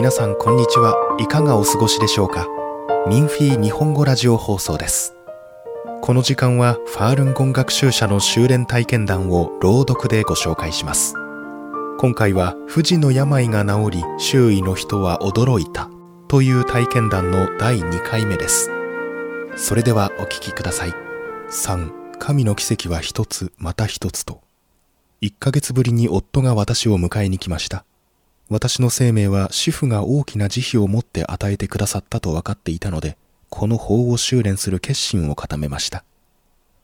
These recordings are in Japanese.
皆さんこんにちは。いかがお過ごしでしょうか？ミンフィー日本語ラジオ放送です。この時間はファールンゴン学習者の修練体験談を朗読でご紹介します。今回は富士の病が治り周囲の人は驚いたという体験談の第2回目です。それではお聞きください。3神の奇跡は一つまた一つと。1ヶ月ぶりに夫が私を迎えに来ました。私の生命は主婦が大きな慈悲を持って与えてくださったと分かっていたのでこの法を修練する決心を固めました。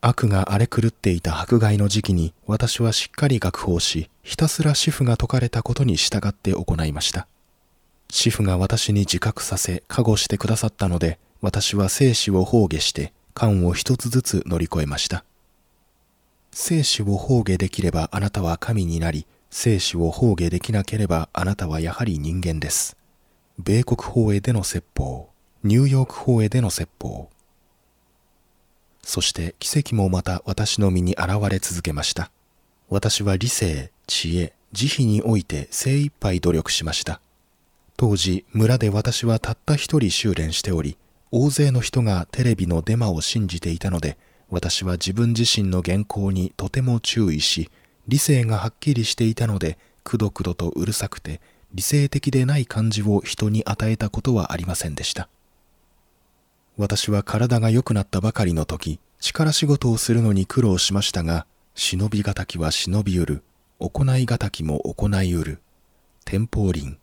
悪が荒れ狂っていた迫害の時期に私はしっかり学法しひたすら主婦が説かれたことに従って行いました。主婦が私に自覚させ加護してくださったので私は生死を放下して缶を一つずつ乗り越えました。生死を放下できればあなたは神になり生死を放下できなければあなたはやはり人間です。米国法営での説法ニューヨーク法営での説法。そして奇跡もまた私の身に現れ続けました。私は理性知恵慈悲において精一杯努力しました。当時村で私はたった一人修練しており大勢の人がテレビのデマを信じていたので私は自分自身の原稿にとても注意し理性がはっきりしていたのでくどくどとうるさくて理性的でない感じを人に与えたことはありませんでした。私は体が良くなったばかりの時力仕事をするのに苦労しましたが忍びがたきは忍びうる。行いがたきも行いうる。天保輪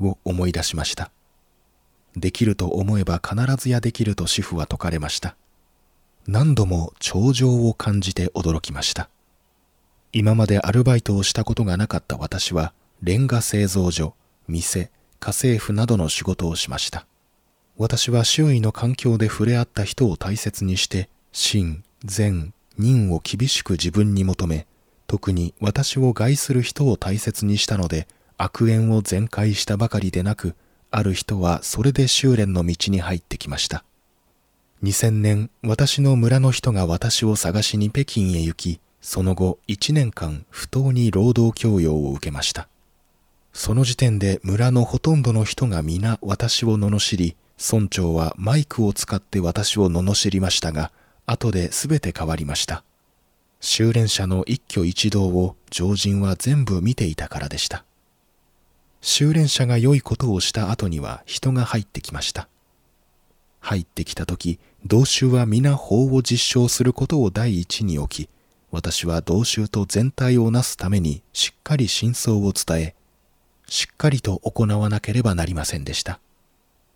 を思い出しました。できると思えば必ずやできると主婦は説かれました。何度も頂上を感じて驚きました。今までアルバイトをしたことがなかった私はレンガ製造所店家政婦などの仕事をしました。私は周囲の環境で触れ合った人を大切にして真善人を厳しく自分に求め特に私を害する人を大切にしたので悪縁を全開したばかりでなくある人はそれで修練の道に入ってきました。2000年私の村の人が私を探しに北京へ行きその後1年間不当に労働教養を受けましたその時点で村のほとんどの人が皆私を罵り村長はマイクを使って私を罵りましたが、後で全て変わりました。修練者の一挙一動を常人は全部見ていたからでした。修練者が良いことをした後には人が入ってきました。入ってきた時、同州は皆法を実証することを第一に置き、私は同州と全体をなすためにしっかり真相を伝え、しっかりと行わなければなりませんでした。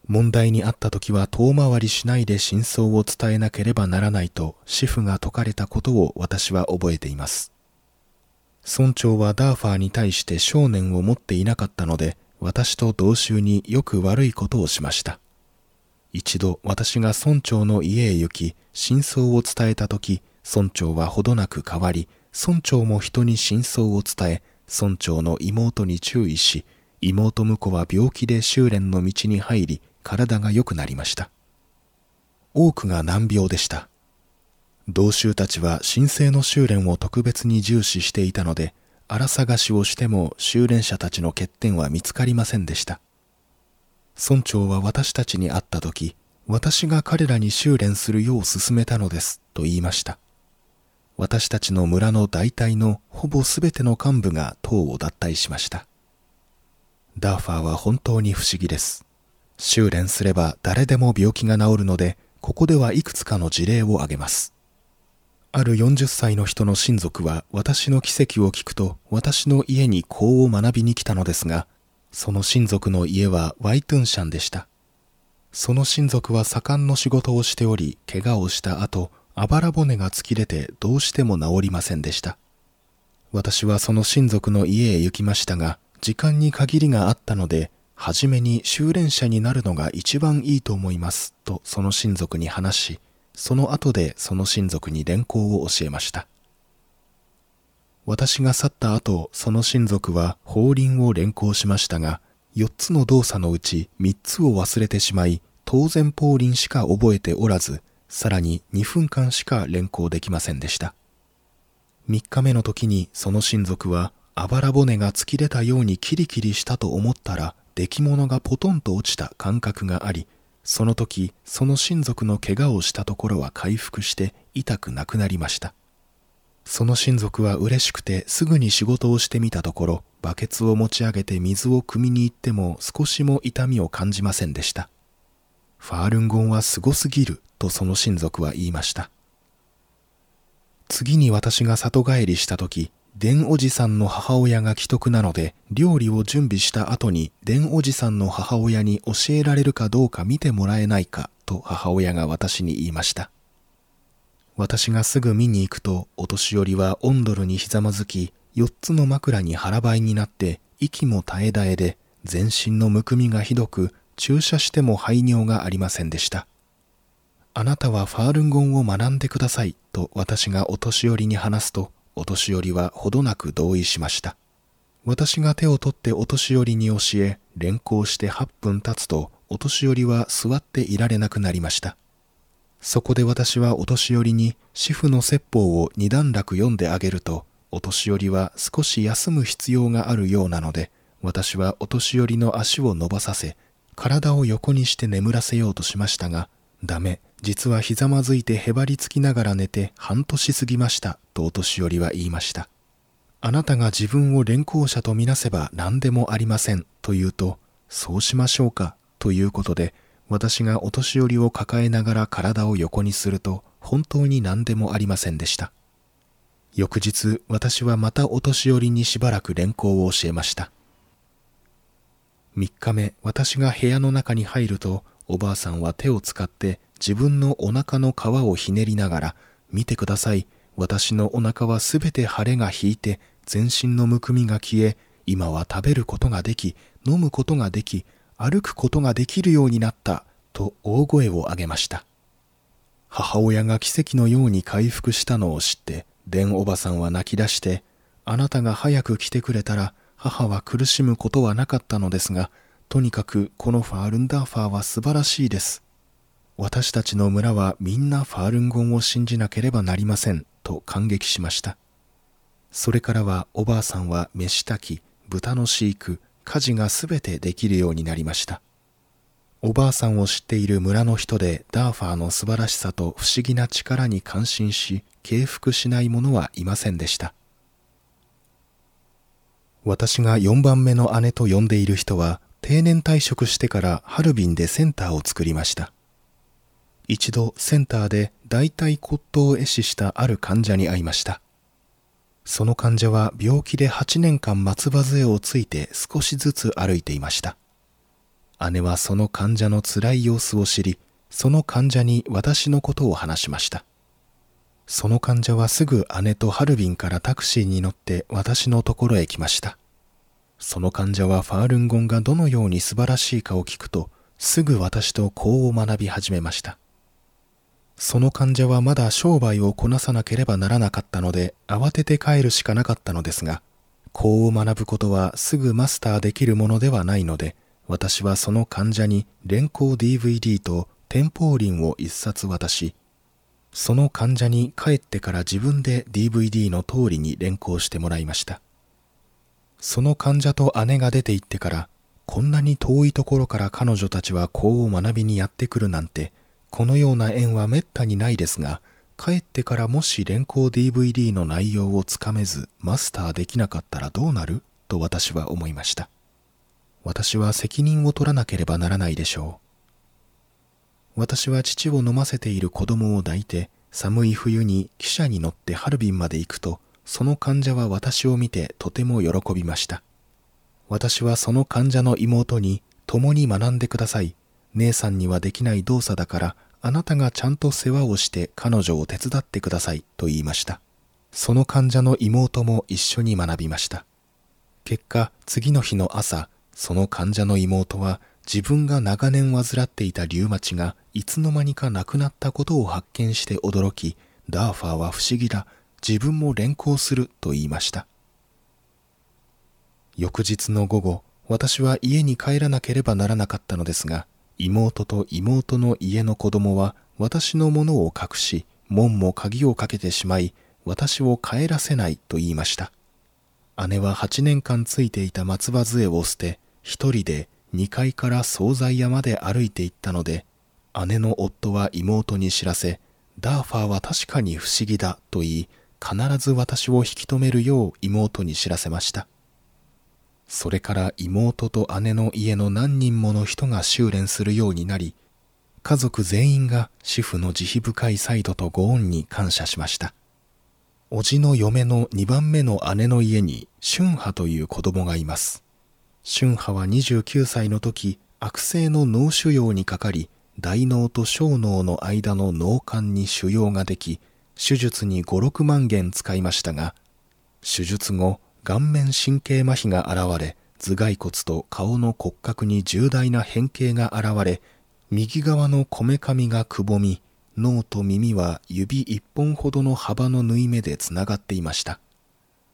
問題にあった時は遠回りしないで真相を伝えなければならないと主婦が説かれたことを私は覚えています。村長はダーファーに対して少年を持っていなかったので私と同州によく悪いことをしました。一度私が村長の家へ行き真相を伝えた時村長はほどなく変わり村長も人に真相を伝え村長の妹に注意し妹婿は病気で修練の道に入り体が良くなりました。多くが難病でした。同州たちは神聖の修練を特別に重視していたので荒探しをしても修練者たちの欠点は見つかりませんでした。村長は私たちに会った時私が彼らに修練するよう勧めたのですと言いました。私たちの村の大体のほぼ全ての幹部が党を脱退しましたダーファーは本当に不思議です修練すれば誰でも病気が治るので、ここではいくつかの事例を挙げます。ある40歳の人の親族は私の奇跡を聞くと私の家に法を学びに来たのですが、その親族の家はワイトゥンシャンでした。その親族は盛んの仕事をしており、怪我をした後、あばら骨が突き出てどうしても治りませんでした。私はその親族の家へ行きましたが、時間に限りがあったので、はじめに修練者になるのが一番いいと思いますとその親族に話し、その後でその親族に連行を教えました。私が去った後、その親族は法輪を連行しましたが、4つの動作のうち3つを忘れてしまい、当然法輪しか覚えておらず、さらに2分間しか連行できませんでした。3日目の時にその親族はあばら骨が突き出たようにキリキリしたと思ったら出来物がポトンと落ちた感覚がありその時その親族の怪我をしたところは回復して痛くなくなりましたその親族は嬉しくてすぐに仕事をしてみたところバケツを持ち上げて水を汲みに行っても少しも痛みを感じませんでしたファールンゴンはすごすぎるとその親族は言いました。次に私が里帰りした時伝おじさんの母親が既得なので料理を準備した後に伝おじさんの母親に教えられるかどうか見てもらえないかと母親が私に言いました。私がすぐ見に行くとお年寄りはオンドルにひざまずき四つの枕に腹ばいになって息も絶え絶えで全身のむくみがひどく注射しても排尿がありませんでしたあなたはファールンゴンを学んでくださいと私がお年寄りに話すとお年寄りはほどなく同意しました。私が手を取ってお年寄りに教え、連行して8分経つと、お年寄りは座っていられなくなりました。そこで私はお年寄りに主婦の説法を二段落読んであげると、お年寄りは少し休む必要があるようなので、私はお年寄りの足を伸ばさせ、体を横にして眠らせようとしましたが、ダメ、実はひざまずいてへばりつきながら寝て半年過ぎましたとお年寄りは言いました。あなたが自分を連行者とみなせば何でもありませんと言うと、そうしましょうかということで、私がお年寄りを抱えながら体を横にすると、本当に何でもありませんでした。翌日、私はまたお年寄りにしばらく連行を教えました。3日目、私が部屋の中に入ると、おばあさんは手を使って自分のお腹の皮をひねりながら、見てください。私のお腹はすべて腫れが引いて、全身のむくみが消え、今は食べることができ、飲むことができ、歩くことができるようになった、と大声を上げました。母親が奇跡のように回復したのを知って、デンおばさんは泣き出して、あなたが早く来てくれたら、母は苦しむことはなかったのですが、とにかくこのファールンダーファーは素晴らしいです。私たちの村はみんなファールンゴンを信じなければなりませんと感激しました。それからはおばあさんは飯炊き豚の飼育家事がすべてできるようになりました。おばあさんを知っている村の人でダーファーの素晴らしさと不思議な力に感心し敬服しない者はいませんでした。私が4番目の姉と呼んでいる人は定年退職してからハルビンでセンターを作りました一度センターで大腿骨頭を壊死したある患者に会いました。その患者は病気で8年間松葉杖をついて少しずつ歩いていました。姉はその患者の辛い様子を知り、その患者に私のことを話しました。その患者はすぐ姉とハルビンからタクシーに乗って私のところへ来ました。その患者はファールンゴンがどのように素晴らしいかを聞くと、すぐ私とこう学び始めました。その患者はまだ商売をこなさなければならなかったので慌てて帰るしかなかったのですが、こう学ぶことはすぐマスターできるものではないので、私はその患者に連行 DVD とテンポーリンを一冊渡し、その患者に帰ってから自分で DVD の通りに連行してもらいました。その患者と姉が出て行ってから、こんなに遠いところから彼女たちはこう学びにやってくるなんて、このような縁はめったにないですが、帰ってからもし連行 DVD の内容をつかめずマスターできなかったらどうなる？と私は思いました。私は責任を取らなければならないでしょう。私は父を飲ませている子供を抱いて、寒い冬に汽車に乗ってハルビンまで行くと、その患者は私を見てとても喜びました。私はその患者の妹に共に学んでください。姉さんにはできない動作だからあなたがちゃんと世話をして彼女を手伝ってくださいと言いました。その患者の妹も一緒に学びました。結果、次の日の朝、その患者の妹は自分が長年患っていたリウマチがいつの間にかなくなったことを発見して驚き、ダーファーは不思議だ、自分も連行すると言いました。翌日の午後、私は家に帰らなければならなかったのですが、妹と妹の家の子供は私のものを隠し、門も鍵をかけてしまい、私を帰らせないと言いました。姉は8年間ついていた松葉杖を捨て、一人で2階から惣菜屋まで歩いて行ったので姉の夫は妹に知らせダーファーは確かに不思議だと言い必ず私を引き止めるよう妹に知らせました。それから妹と姉の家の何人もの人が修練するようになり家族全員が主婦の慈悲深いサイドとご恩に感謝しました。叔父の嫁の2番目の姉の家に春波という子供がいます。春波は29歳の時悪性の脳腫瘍にかかり大脳と小脳の間の脳幹に腫瘍ができ手術に56万元使いましたが手術後顔面神経麻痺が現れ頭蓋骨と顔の骨格に重大な変形が現れ右側のこめかみがくぼみ脳と耳は指一本ほどの幅の縫い目でつながっていました。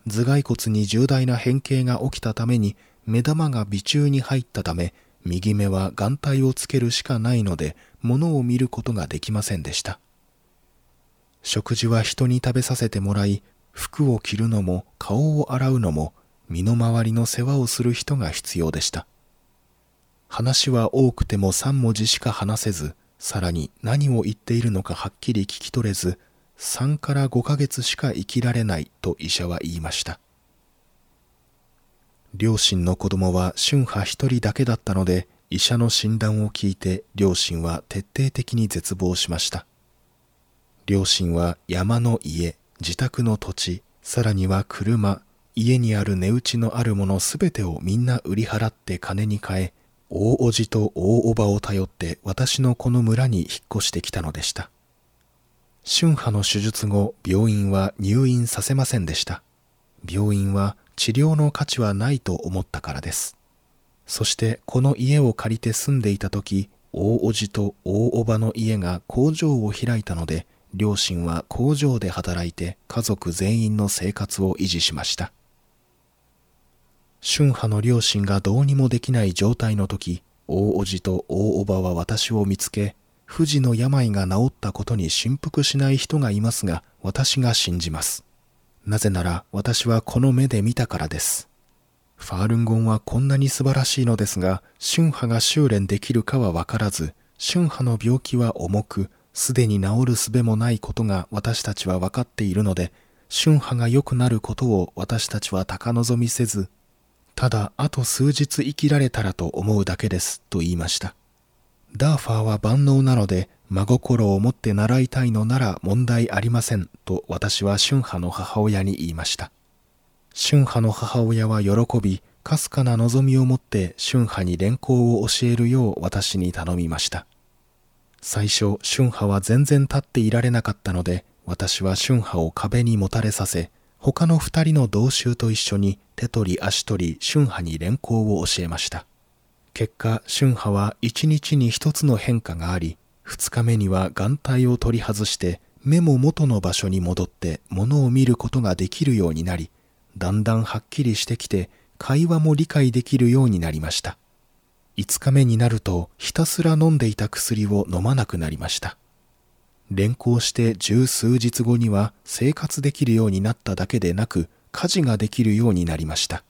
頭蓋骨に重大な変形が起きたために目玉が鼻中に入ったため右目は眼帯をつけるしかないので物を見ることができませんでした。食事は人に食べさせてもらい服を着るのも顔を洗うのも身の回りの世話をする人が必要でした。話は多くても3文字しか話せずさらに何を言っているのかはっきり聞き取れず3から5ヶ月しか生きられないと医者は言いました。両親の子供は春波一人だけだったので医者の診断を聞いて両親は徹底的に絶望しました。両親は山の家自宅の土地さらには車家にある値打ちのあるものすべてをみんな売り払って金に換え大叔父と大叔母を頼って私のこの村に引っ越してきたのでした。春波の手術後病院は入院させませんでした。病院は治療の価値はないと思ったからです。そしてこの家を借りて住んでいた時大叔父と大叔母の家が工場を開いたので両親は工場で働いて家族全員の生活を維持しました。春波の両親がどうにもできない状態の時大叔父と大叔母は私を見つけ不治の病が治ったことに振服しない人がいますが私が信じます。なぜなら私はこの目で見たからです。ファールンゴンはこんなに素晴らしいのですが春波が修練できるかは分からず春波の病気は重くすでに治る術もないことが私たちは分かっているので春波が良くなることを私たちは高望みせずただあと数日生きられたらと思うだけですと言いました。ダーファーは万能なので真心を持って習いたいのなら問題ありませんと私は春波の母親に言いました。春波の母親は喜びかすかな望みを持って春波に連行を教えるよう私に頼みました。最初春波は全然立っていられなかったので私は春波を壁にもたれさせ他の二人の同衆と一緒に手取り足取り春波に連行を教えました。結果春波は一日に一つの変化があり二日目には眼帯を取り外して目も元の場所に戻って物を見ることができるようになりだんだんはっきりしてきて会話も理解できるようになりました。5日目になるとひたすら飲んでいた薬を飲まなくなりました。連行して十数日後には生活できるようになっただけでなく家事ができるようになりました。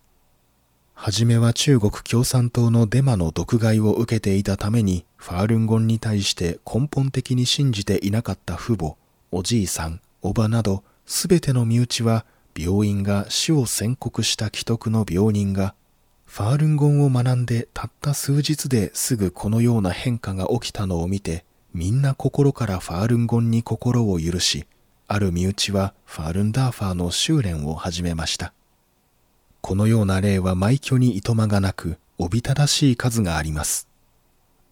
はじめは中国共産党のデマの毒害を受けていたためにファールンゴンに対して根本的に信じていなかった父母おじいさんおばなどすべての身内は病院が死を宣告した既得の病人がファールンゴンを学んでたった数日ですぐこのような変化が起きたのを見てみんな心からファールンゴンに心を許しある身内はファールンダーファーの修練を始めました。このような例は埋挙にいとまがなくおびただしい数があります。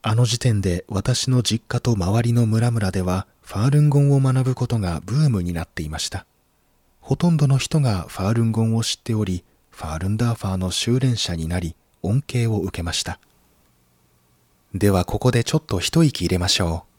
あの時点で私の実家と周りの村々ではファールンゴンを学ぶことがブームになっていました。ほとんどの人がファールンゴンを知っておりファールンダーファーの修練者になり恩恵を受けました。ではここでちょっと一息入れましょう。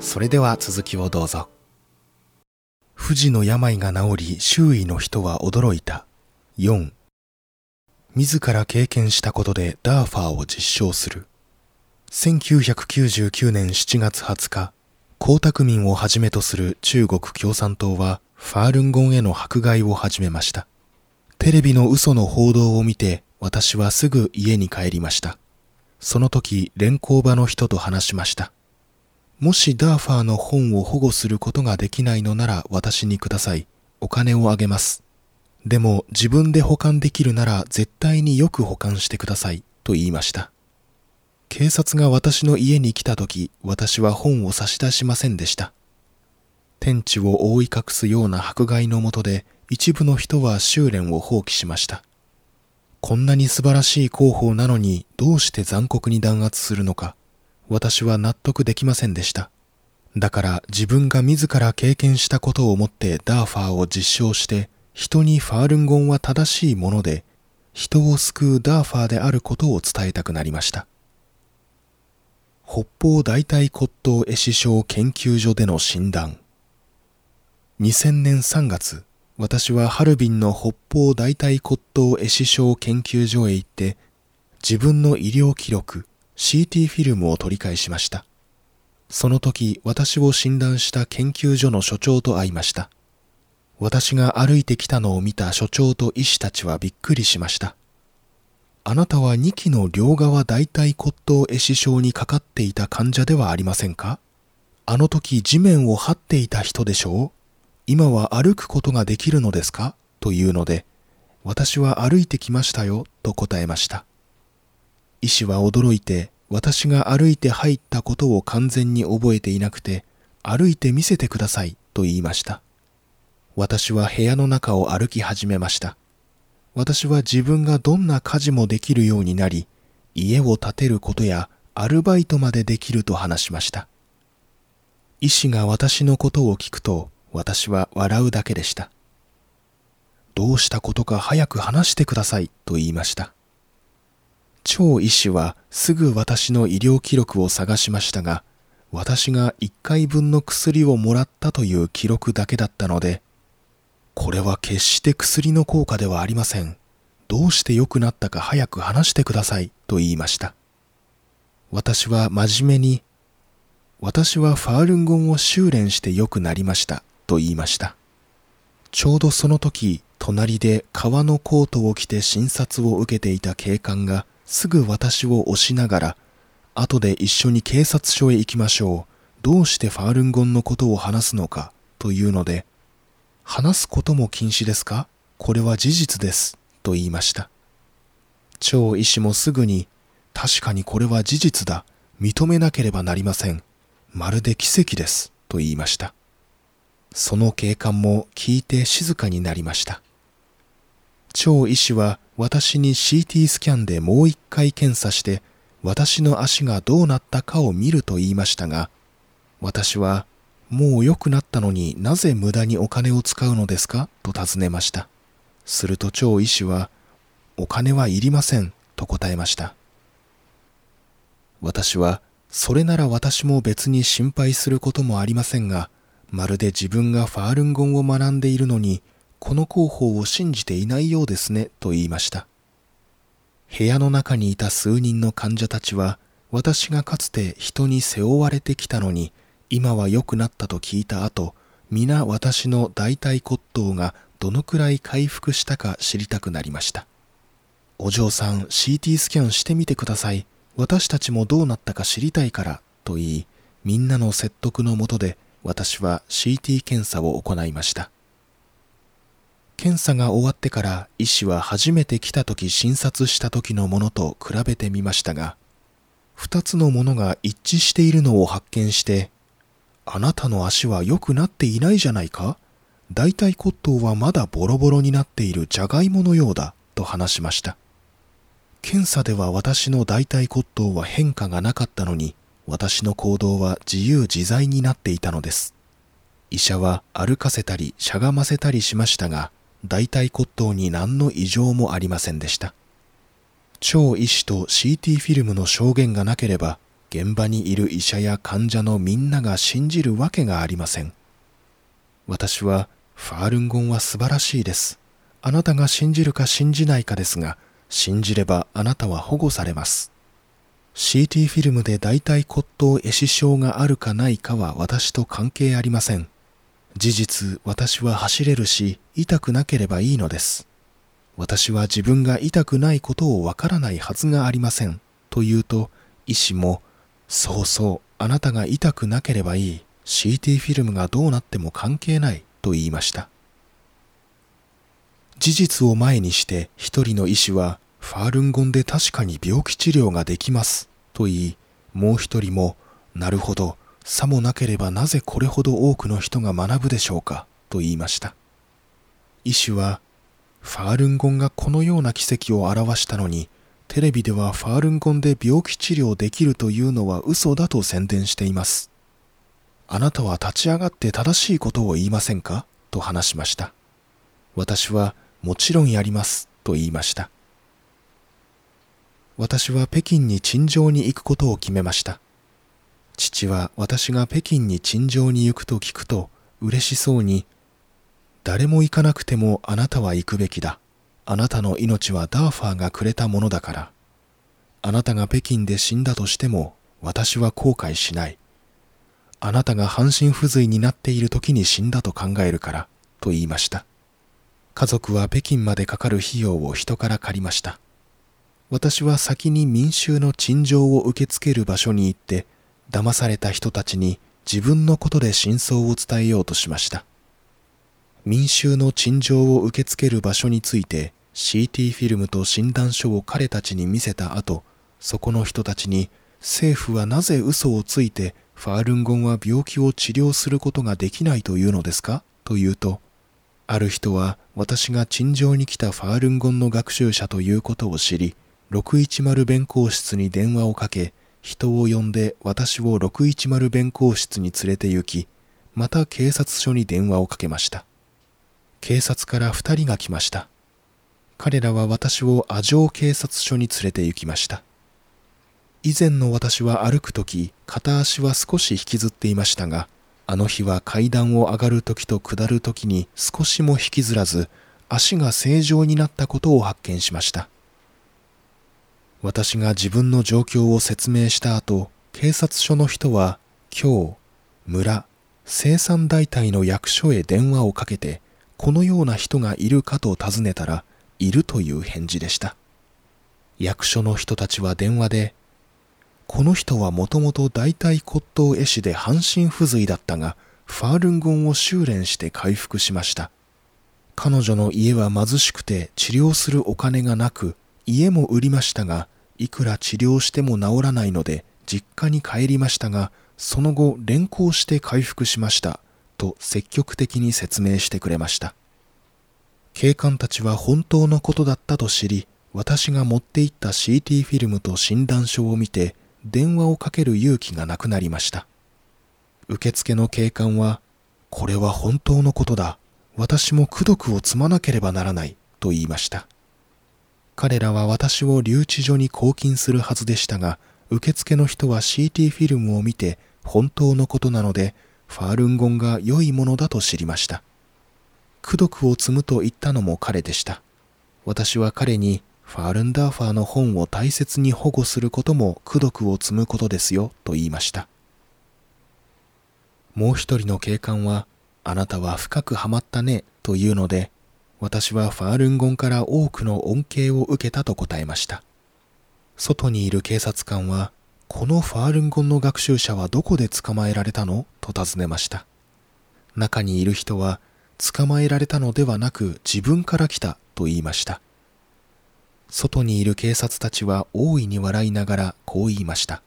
それでは続きをどうぞ。富士の病が治り周囲の人は驚いた。4自ら経験したことでダーファーを実証する。1999年7月20日、江沢民をはじめとする中国共産党はファールンゴンへの迫害を始めました。テレビの嘘の報道を見て私はすぐ家に帰りました。その時連行場の人と話しました。もしダーファーの本を保護することができないのなら私にください。お金をあげます。でも自分で保管できるなら絶対によく保管してください。と言いました。警察が私の家に来た時、私は本を差し出しませんでした。天地を覆い隠すような迫害のもとで、一部の人は修練を放棄しました。こんなに素晴らしい広報なのにどうして残酷に弾圧するのか、私は納得できませんでした。だから自分が自ら経験したことをもってダーファーを実証して人にファールンゴンは正しいもので人を救うダーファーであることを伝えたくなりました。北方大腿骨頭壊死症研究所での診断2000年3月私はハルビンの北方大腿骨頭壊死症研究所へ行って自分の医療記録 CT フィルムを取り返しました。その時私を診断した研究所の所長と会いました。私が歩いてきたのを見た所長と医師たちはびっくりしました。あなたは2期の両側大腿骨頭壊死症にかかっていた患者ではありませんか？あの時地面を這っていた人でしょう？今は歩くことができるのですか？というので、私は歩いてきましたよと答えました。医師は驚いて、私が歩いて入ったことを完全に覚えていなくて、歩いて見せてくださいと言いました。私は部屋の中を歩き始めました。私は自分がどんな家事もできるようになり、家を建てることやアルバイトまでできると話しました。医師が私のことを聞くと、私は笑うだけでした。どうしたことか早く話してくださいと言いました。超医師はすぐ私の医療記録を探しましたが、私が1回分の薬をもらったという記録だけだったので、これは決して薬の効果ではありません。どうして良くなったか早く話してくださいと言いました。私は真面目に、私はファールンゴンを修練して良くなりましたと言いました。ちょうどその時、隣で革のコートを着て診察を受けていた警官がすぐ私を押しながら、後で一緒に警察署へ行きましょう。どうしてファールンゴンのことを話すのかというので、話すことも禁止ですか？これは事実です。と言いました。張医師もすぐに、確かにこれは事実だ。認めなければなりません。まるで奇跡です。と言いました。その警官も聞いて静かになりました。張医師は私に CT スキャンでもう一回検査して私の足がどうなったかを見ると言いましたが、私はもう良くなったのになぜ無駄にお金を使うのですかと尋ねました。すると張医師は、お金はいりませんと答えました。私は、それなら私も別に心配することもありませんが、まるで自分がファールンゴンを学んでいるのに、この広報を信じていないようですね、と言いました。部屋の中にいた数人の患者たちは、私がかつて人に背負われてきたのに、今は良くなったと聞いた後、皆私の大腿骨頭がどのくらい回復したか知りたくなりました。お嬢さん CT スキャンしてみてください。私たちもどうなったか知りたいから、と言い、みんなの説得のもとで私は CT 検査を行いました。検査が終わってから医師は初めて来た時診察した時のものと比べてみましたが、二つのものが一致しているのを発見して、あなたの足は良くなっていないじゃないか？大腿骨頭はまだボロボロになっているじゃがいものようだと話しました。検査では私の大腿骨頭は変化がなかったのに、私の行動は自由自在になっていたのです。医者は歩かせたりしゃがませたりしましたが、大腿骨頭に何の異常もありませんでした。超医師と CT フィルムの証言がなければ、現場にいる医者や患者のみんなが信じるわけがありません。私は、ファールンゴンは素晴らしいです。あなたが信じるか信じないかですが、信じればあなたは保護されます。CT フィルムで大腿骨頭壊死症があるかないかは私と関係ありません。事実、私は走れるし、痛くなければいいのです。私は自分が痛くないことをわからないはずがありません。と言うと、医師も、そうそう、あなたが痛くなければいい。CT フィルムがどうなっても関係ない。と言いました。事実を前にして一人の医師は、ファールンゴンで確かに病気治療ができます。と言い、もう一人も、なるほど、さもなければなぜこれほど多くの人が学ぶでしょうか。と言いました。医師は、ファールンゴンがこのような奇跡を表したのに、テレビではファールンゴンで病気治療できるというのは嘘だと宣伝しています。あなたは立ち上がって正しいことを言いませんかと話しました。私はもちろんやりますと言いました。私は北京に陳情に行くことを決めました。父は私が北京に陳情に行くと聞くと嬉しそうに誰も行かなくてもあなたは行くべきだ。あなたの命はダーファーがくれたものだから。あなたが北京で死んだとしても私は後悔しない。あなたが半身不随になっている時に死んだと考えるから、と言いました。家族は北京までかかる費用を人から借りました。私は先に民衆の陳情を受け付ける場所に行って、騙された人たちに自分のことで真相を伝えようとしました。民衆の陳情を受け付ける場所について CT フィルムと診断書を彼たちに見せた後、そこの人たちに政府はなぜ嘘をついてファールンゴンは病気を治療することができないというのですか？と言うと、ある人は私が陳情に来たファールンゴンの学習者ということを知り、610弁公室に電話をかけ、人を呼んで私を610弁公室に連れて行き、また警察署に電話をかけました。警察から二人が来ました。彼らは私を阿城警察署に連れて行きました。以前の私は歩くとき、片足は少し引きずっていましたが、あの日は階段を上がるときと下るときに少しも引きずらず、足が正常になったことを発見しました。私が自分の状況を説明した後、警察署の人は、今日、村、生産大隊の役所へ電話をかけて、このような人がいるかと尋ねたら、いるという返事でした。役所の人たちは電話で、この人はもともと大腿骨頭壊死で半身不随だったが、ファールンゴンを修練して回復しました。彼女の家は貧しくて治療するお金がなく、家も売りましたが、いくら治療しても治らないので、実家に帰りましたが、その後連行して回復しました。と積極的に説明してくれました。警官たちは本当のことだったと知り、私が持っていった CT フィルムと診断書を見て、電話をかける勇気がなくなりました。受付の警官は、これは本当のことだ。私も功徳を積まなければならない。と言いました。彼らは私を留置所に拘禁するはずでしたが、受付の人は CT フィルムを見て本当のことなのでファールンゴンが良いものだと知りました。功徳を積むと言ったのも彼でした。私は彼にファールンダーファーの本を大切に保護することも功徳を積むことですよと言いました。もう一人の警官は、あなたは深くはまったねというので、私はファールンゴンから多くの恩恵を受けたと答えました。外にいる警察官は、このファールンゴンの学習者はどこで捕まえられたの？と尋ねました。中にいる人は、捕まえられたのではなく自分から来たと言いました。外にいる警察たちは大いに笑いながらこう言いました。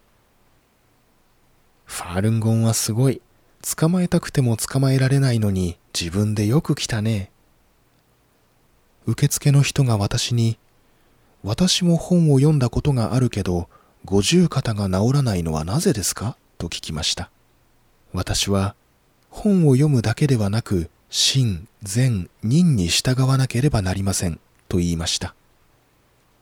ファールンゴンはすごい。捕まえたくても捕まえられないのに自分でよく来たね。受付の人が私に、私も本を読んだことがあるけど、五十肩が治らないのはなぜですか？と聞きました。私は、本を読むだけではなく、真、善、任に従わなければなりません、と言いました。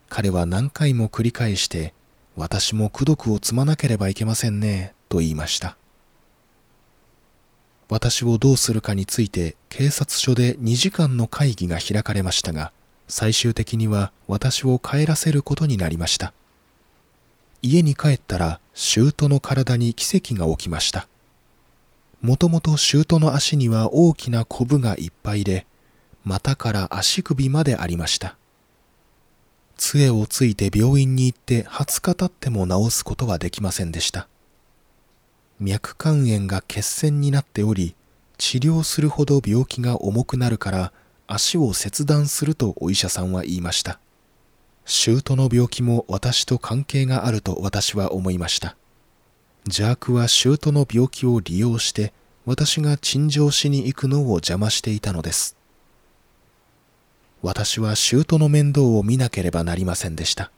彼は何回も繰り返して、私も功徳を積まなければいけませんね、と言いました。私をどうするかについて警察署で2時間の会議が開かれましたが、最終的には私を帰らせることになりました。家に帰ったら、舅の体に奇跡が起きました。もともと舅の足には大きなコブがいっぱいで、股から足首までありました。杖をついて病院に行って20日経っても治すことはできませんでした。脈管炎が血栓になっており、治療するほど病気が重くなるから足を切断するとお医者さんは言いました。舅の病気も私と関係があると私は思いました。邪悪は舅の病気を利用して私が陳情しに行くのを邪魔していたのです。私は舅の面倒を見なければなりませんでした。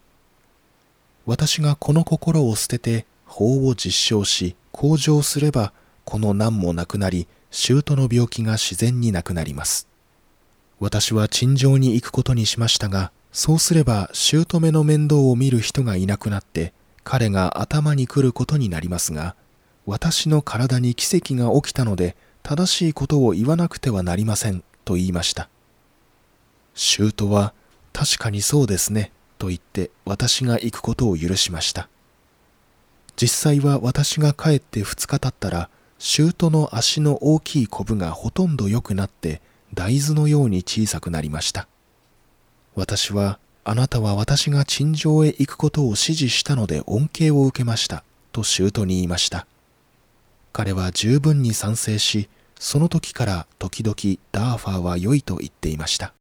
私がこの心を捨てて法を実証し向上すればこの難もなくなり舅の病気が自然になくなります。私は陳情に行くことにしましたがそうすれば姑の面倒を見る人がいなくなって彼が頭に来ることになりますが私の体に奇跡が起きたので正しいことを言わなくてはなりませんと言いました。舅は確かにそうですねと言って私が行くことを許しました。実際は私が帰って2日経ったら、舅の足の大きいコブがほとんど良くなって大豆のように小さくなりました。私は、あなたは私が陳情へ行くことを指示したので恩恵を受けました、と舅に言いました。彼は十分に賛成し、その時から時々ダーファーは良いと言っていました。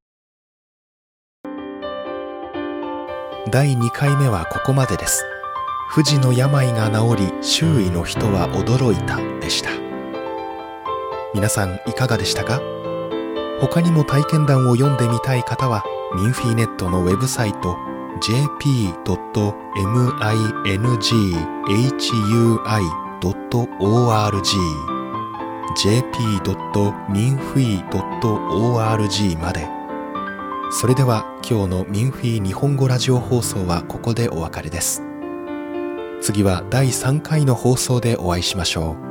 第2回目はここまでです。富士の病が治り周囲の人は驚いたでした。皆さんいかがでしたか？他にも体験談を読んでみたい方はミンフィーネットのウェブサイト jp.minghui.org jp.minfi.org まで。それでは今日のミンフィー日本語ラジオ放送はここでお別れです。次は第3回の放送でお会いしましょう。